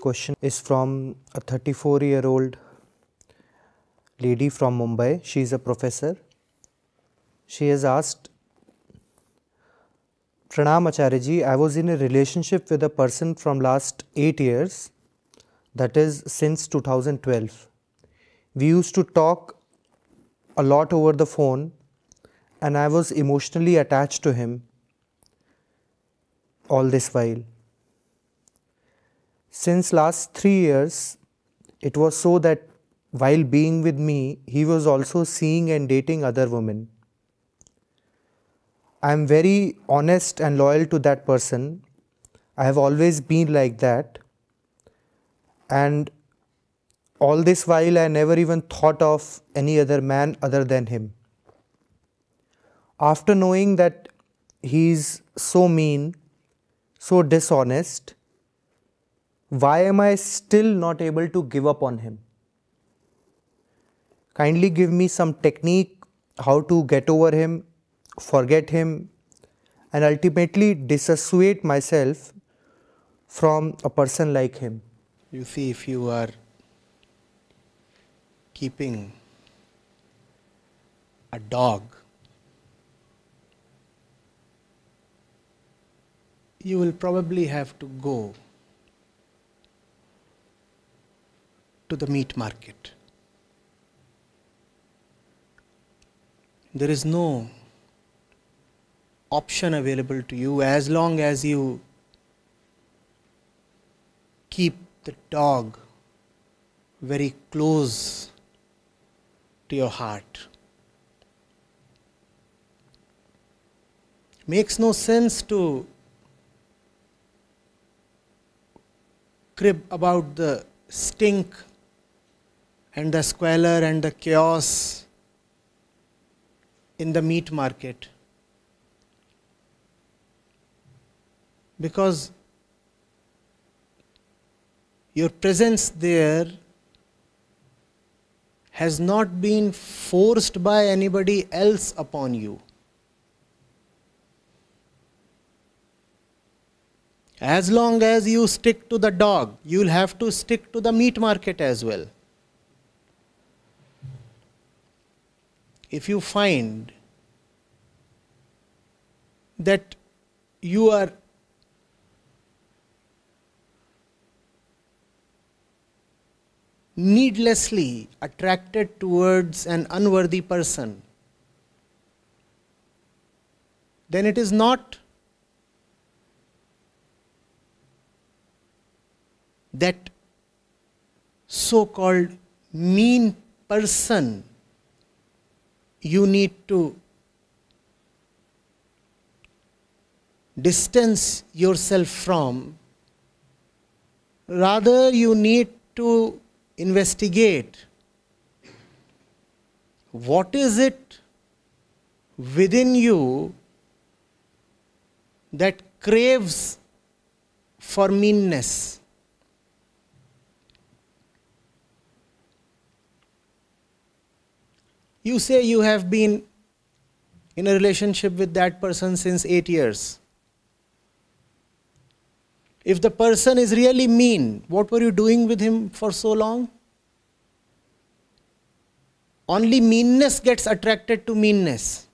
question is from a 34 year old lady from Mumbai. She is a professor. She has asked Pranam Acharyaji, I was in a relationship with a person from last 8 years, that is since 2012. We used to talk a lot over the phone and I was emotionally attached to him all this while. Since last 3 years, it was so that while being with me, he was also seeing and dating other women. I am very honest and loyal to that person. I have always been like that. And all this while, I never even thought of any other man other than him. After knowing that he is so mean, so dishonest, why am I still not able to give up on him? Kindly give me some technique how to get over him, forget him, and ultimately dissociate myself from a person like him. You see, if you are keeping a dog you will probably have to go to the meat market. There is no option available to you as long as you keep the dog very close to your heart. Makes no sense to crib about the stink and the squalor and the chaos in the meat market. Because your presence there has not been forced by anybody else upon you. As long as you stick to the dog, you'll have to stick to the meat market as well. If you find that you are needlessly attracted towards an unworthy person, then it is not that so called mean person you need to distance yourself from, rather, you need to investigate what is it within you that craves for meanness You say you have been in a relationship with that person since eight years. If the person is really mean, what were you doing with him for so long? Only meanness gets attracted to meanness.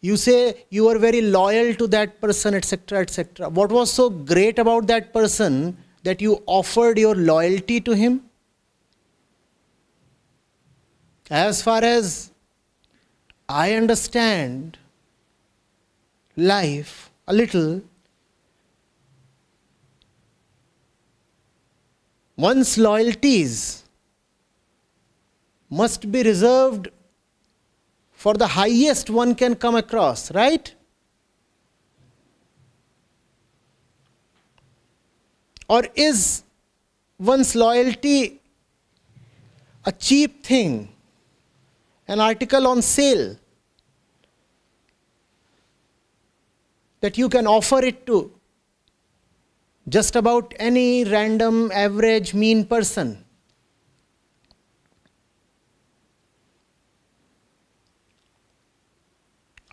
You say you were very loyal to that person, etc., etc. What was so great about that person that you offered your loyalty to Him? As far as I understand life a little, one's loyalties must be reserved for the highest one can come across, right? Or is one's loyalty a cheap thing, an article on sale that you can offer it to just about any random, average, mean person?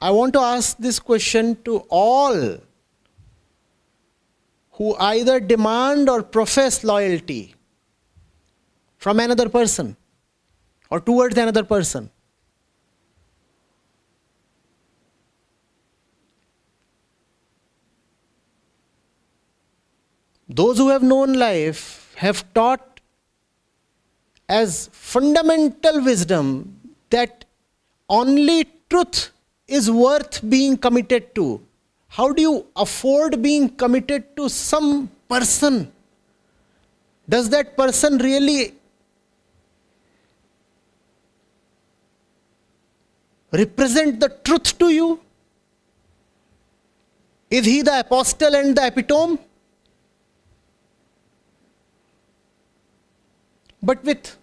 I want to ask this question to all who either demand or profess loyalty from another person or towards another person. Those who have known life have taught as fundamental wisdom that only truth is worth being committed to. How do you afford being committed to some person? Does that person really represent the truth to you? Is he the apostle and the epitome? But with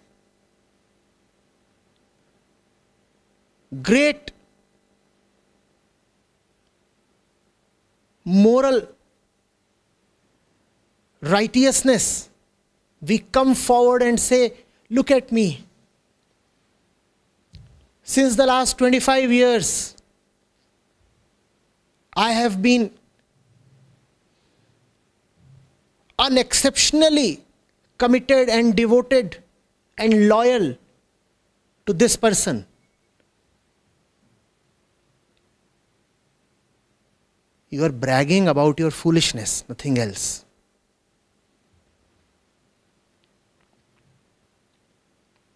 great moral righteousness, we come forward and say, Look at me. Since the last 25 years, I have been unexceptionally committed and devoted and loyal to this person. You are bragging about your foolishness, nothing else.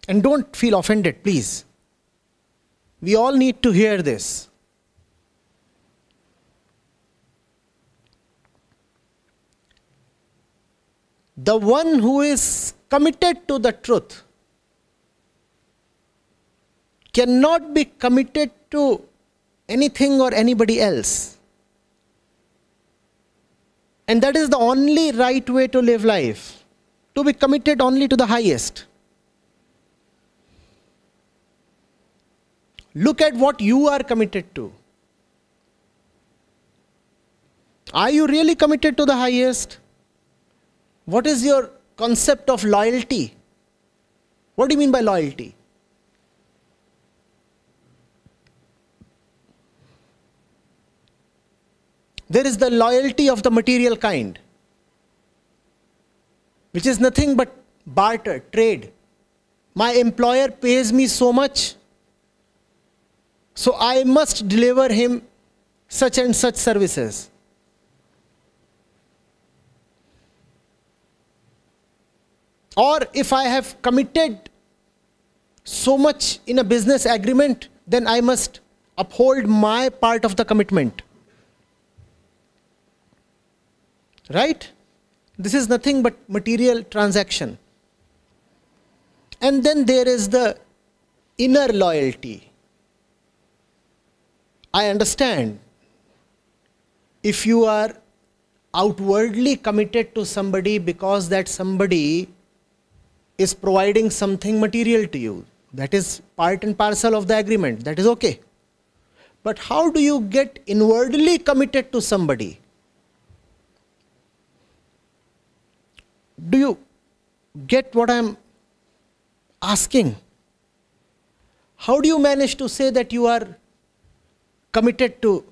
And don't feel offended, please. We all need to hear this. The one who is committed to the truth cannot be committed to anything or anybody else. And that is the only right way to live life to be committed only to the highest. Look at what you are committed to. Are you really committed to the highest? What is your concept of loyalty? What do you mean by loyalty? There is the loyalty of the material kind, which is nothing but barter, trade. My employer pays me so much, so I must deliver him such and such services. Or if I have committed so much in a business agreement, then I must uphold my part of the commitment. Right? This is nothing but material transaction. And then there is the inner loyalty. I understand if you are outwardly committed to somebody because that somebody is providing something material to you. That is part and parcel of the agreement. That is okay. But how do you get inwardly committed to somebody? Do you get what I'm asking? How do you manage to say that you are committed to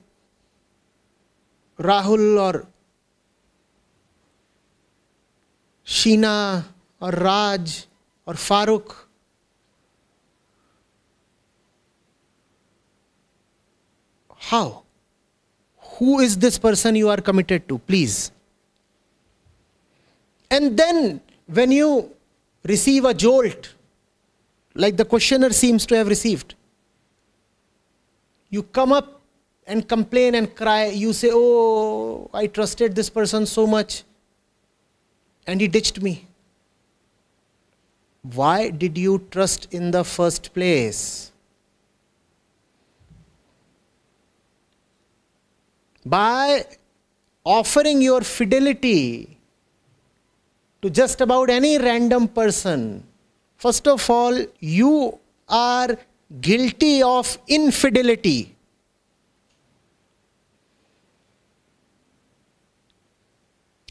Rahul or Sheena or Raj or Farooq? How? Who is this person you are committed to? Please. And then, when you receive a jolt, like the questioner seems to have received, you come up and complain and cry. You say, Oh, I trusted this person so much, and he ditched me. Why did you trust in the first place? By offering your fidelity to just about any random person, first of all, you are guilty of infidelity.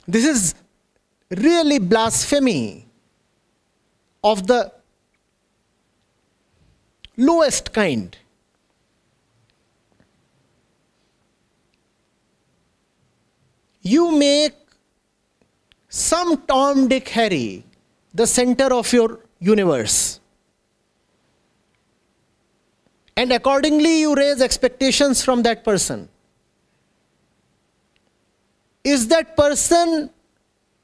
This is really blasphemy of the lowest kind. You make become Tom, Dick, Harry, the center of your universe. And accordingly, you raise expectations from that person. Is that person,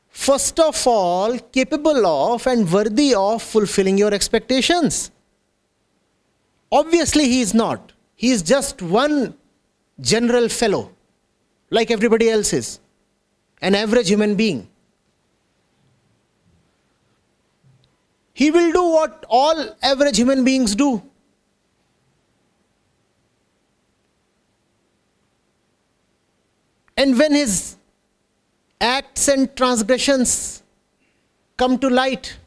first of all, capable of and worthy of fulfilling your expectations? Obviously, he is not. He is just one general fellow, like everybody else is, an average human being. He will do what all average human beings do. And when his acts and transgressions come to light,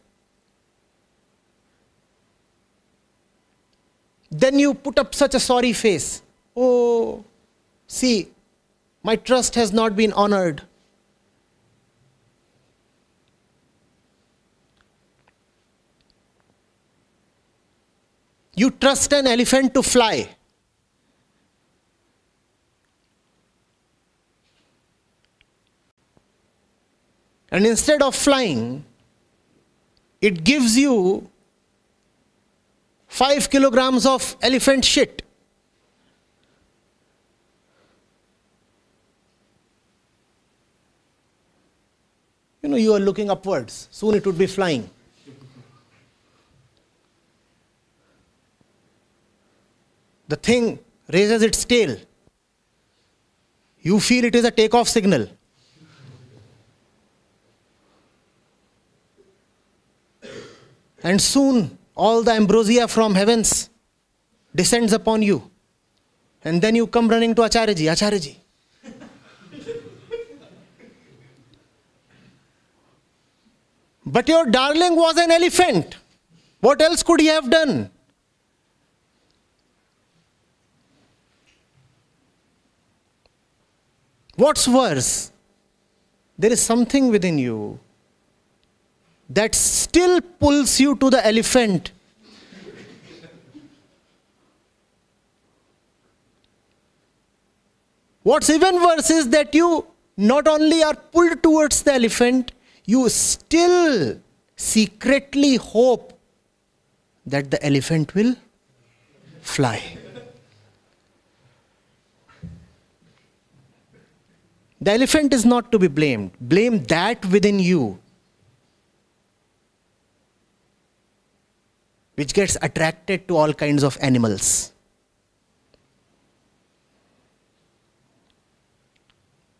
then you put up such a sorry face. Oh, see, my trust has not been honored. You trust an elephant to fly. And instead of flying, it gives you 5 kilograms of elephant shit. You know, you are looking upwards, soon it would be flying. The thing raises its tail. You feel it is a takeoff signal. And soon all the ambrosia from heavens descends upon you. And then you come running to Acharyaji, Acharyaji. but your darling was an elephant. What else could he have done? What's worse? There is something within you that still pulls you to the elephant. What's even worse is that you not only are pulled towards the elephant, you still secretly hope that the elephant will fly. The elephant is not to be blamed. Blame that within you which gets attracted to all kinds of animals.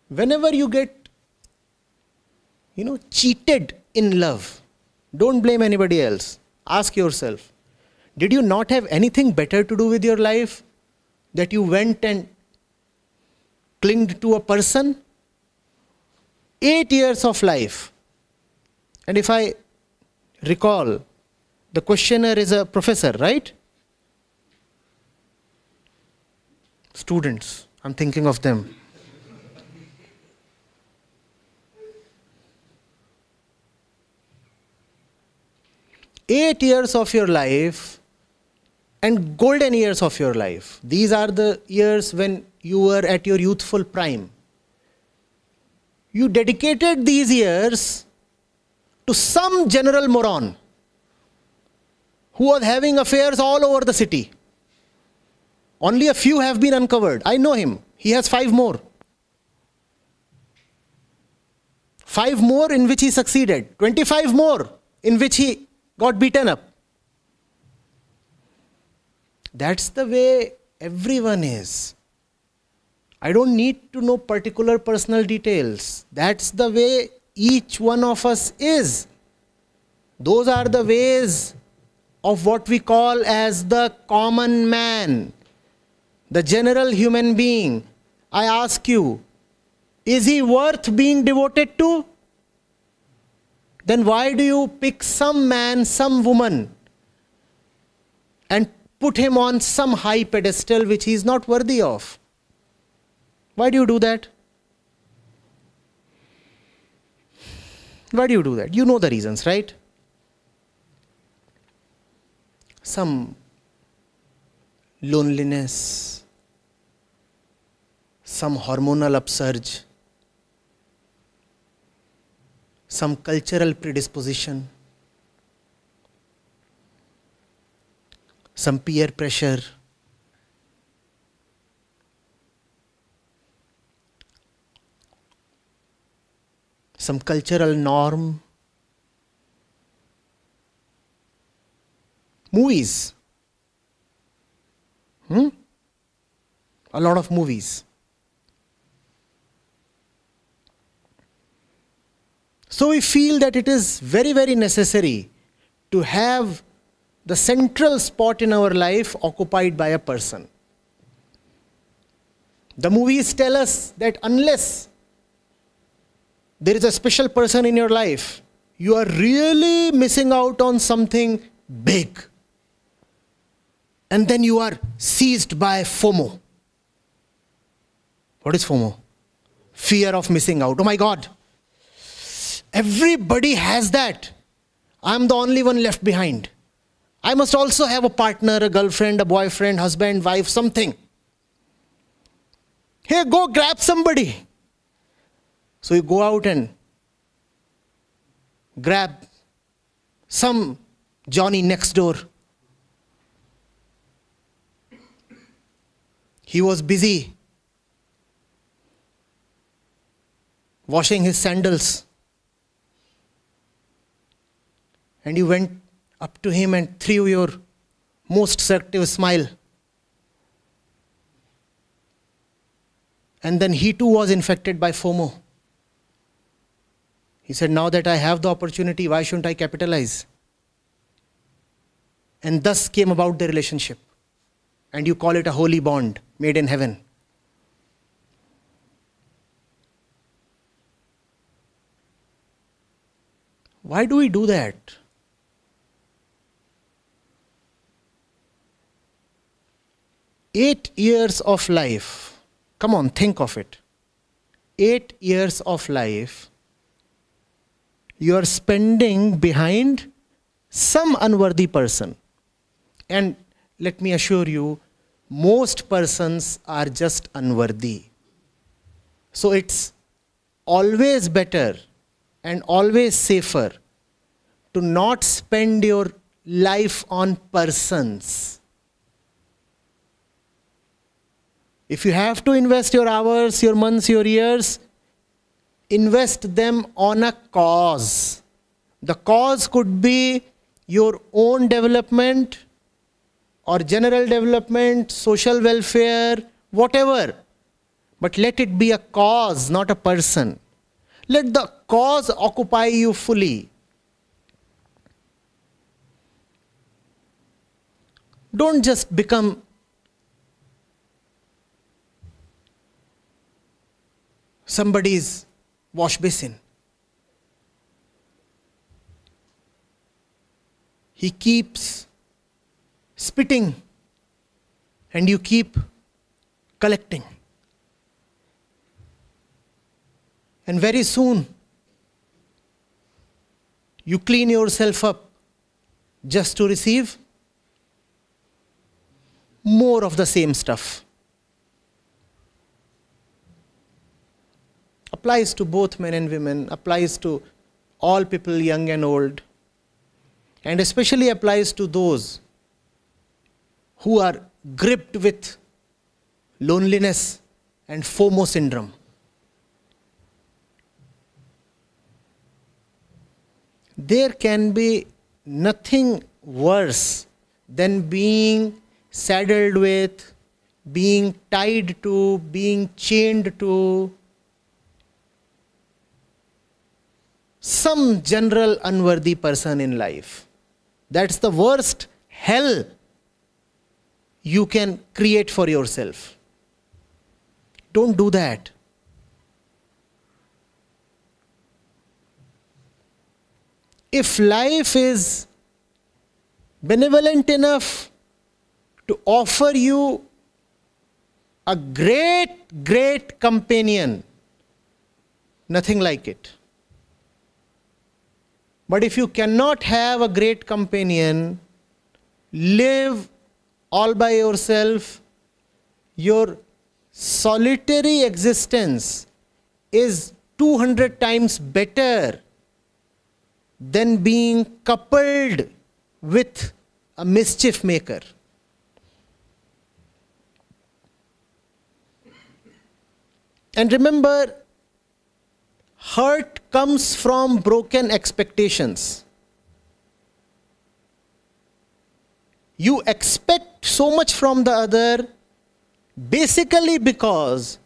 Whenever you get, you know, cheated in love, don't blame anybody else. Ask yourself did you not have anything better to do with your life that you went and clinged to a person? Eight years of life. And if I recall, the questioner is a professor, right? Students, I'm thinking of them. Eight years of your life and golden years of your life. These are the years when you were at your youthful prime. You dedicated these years to some general moron who was having affairs all over the city. Only a few have been uncovered. I know him. He has five more. Five more in which he succeeded. 25 more in which he got beaten up. That's the way everyone is. I don't need to know particular personal details. That's the way each one of us is. Those are the ways of what we call as the common man, the general human being, I ask you, is he worth being devoted to? Then why do you pick some man, some woman, and put him on some high pedestal which he is not worthy of? Why do you do that? Why do you do that? You know the reasons, right? some loneliness, some hormonal upsurge, some cultural predisposition, some peer pressure. Some cultural norm, movies. Hmm? A lot of movies. So we feel that it is very, very necessary to have the central spot in our life occupied by a person. The movies tell us that unless there is a special person in your life, you are really missing out on something big. And then you are seized by FOMO. What is FOMO? Fear of missing out. Oh my God, Everybody has that. I'm the only one left behind. I must also have a partner, a girlfriend, a boyfriend, husband, wife, something. Hey, go grab somebody. So you go out and grab some Johnny next door. He was busy washing his sandals. and you went up to him and threw your most seductive smile. And then he too was infected by FOMO. He said, Now that I have the opportunity, why shouldn't I capitalize? And thus came about the relationship. And you call it a holy bond made in heaven. Why do we do that? eight years of life, come on, think of it. Eight years of life you are spending behind some unworthy person. And let me assure you, most persons are just unworthy. So it's always better and always safer to not spend your life on persons If you have to invest your hours, your months, your years, invest them on a cause. The cause could be your own development or general development, social welfare, whatever. But let it be a cause, not a person. Let the cause occupy you fully. Don't just become somebody's wash basin. He keeps spitting and you keep collecting. And very soon, you clean yourself up just to receive more of the same stuff. Applies to both men and women, applies to all people, young and old, and especially applies to those who are gripped with loneliness and FOMO syndrome. There can be nothing worse than being saddled with, being tied to, being chained to some general unworthy person in life. That's the worst hell you can create for yourself. Don't do that. If life is benevolent enough to offer you a great, great companion, nothing like it. But if you cannot have a great companion, live all by yourself, your solitary existence is 200 times better than being coupled with a mischief maker. And remember, hurt comes from broken expectations. You expect so much from the other basically because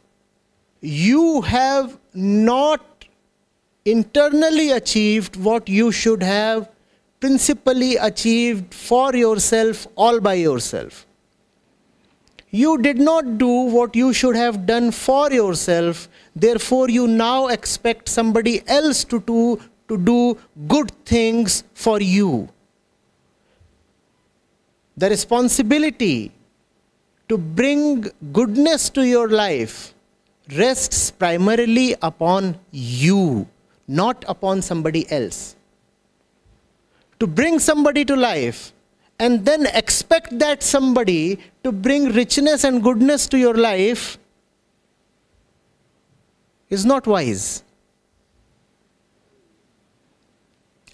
you have not internally achieved what you should have principally achieved for yourself all by yourself. You did not do what you should have done for yourself, therefore, you now expect somebody else to do, to do good things for you. The responsibility to bring goodness to your life rests primarily upon you, not upon somebody else. To bring somebody to life and then expect that somebody to bring richness and goodness to your life is not wise.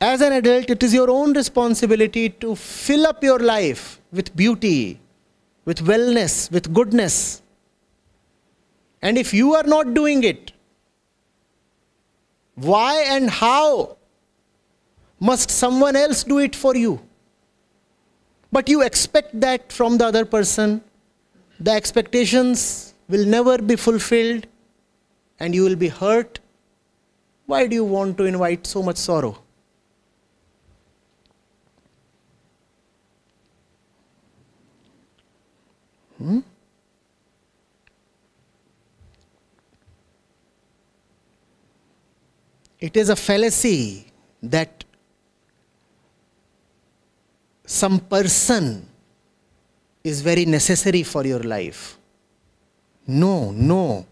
As an adult, it is your own responsibility to fill up your life with beauty, with wellness, with goodness. And if you are not doing it, why and how must someone else do it for you? But you expect that from the other person. The expectations will never be fulfilled and you will be hurt. Why do you want to invite so much sorrow? Hmm? It is a fallacy that some person is very necessary for your life. No, no.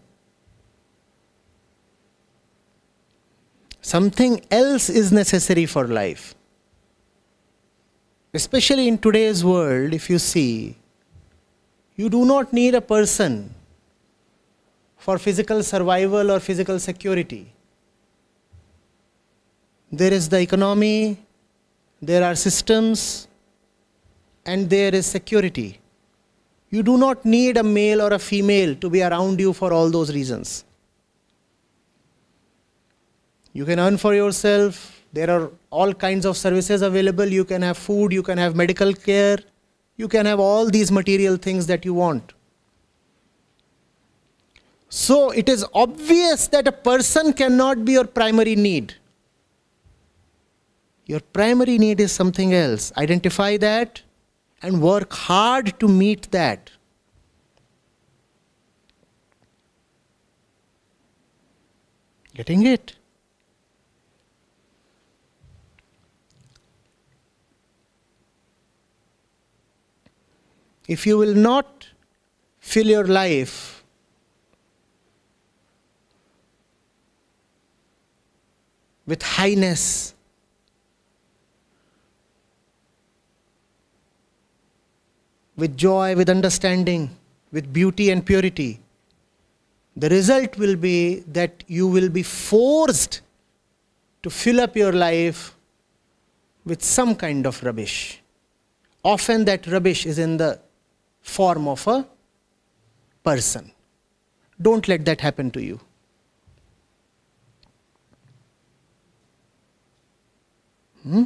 Something else is necessary for life. Especially in today's world, if you see, you do not need a person for physical survival or physical security. There is the economy, there are systems, and there is security. You do not need a male or a female to be around you for all those reasons. You can earn for yourself. There are all kinds of services available. You can have food, you can have medical care, you can have all these material things that you want. So it is obvious that a person cannot be your primary need. Your primary need is something else. Identify that and work hard to meet that. Getting it? if you will not fill your life with highness, with joy, with understanding, with beauty and purity, the result will be that you will be forced to fill up your life with some kind of rubbish. Often that rubbish is in the form of a person. Don't let that happen to you. Hmm?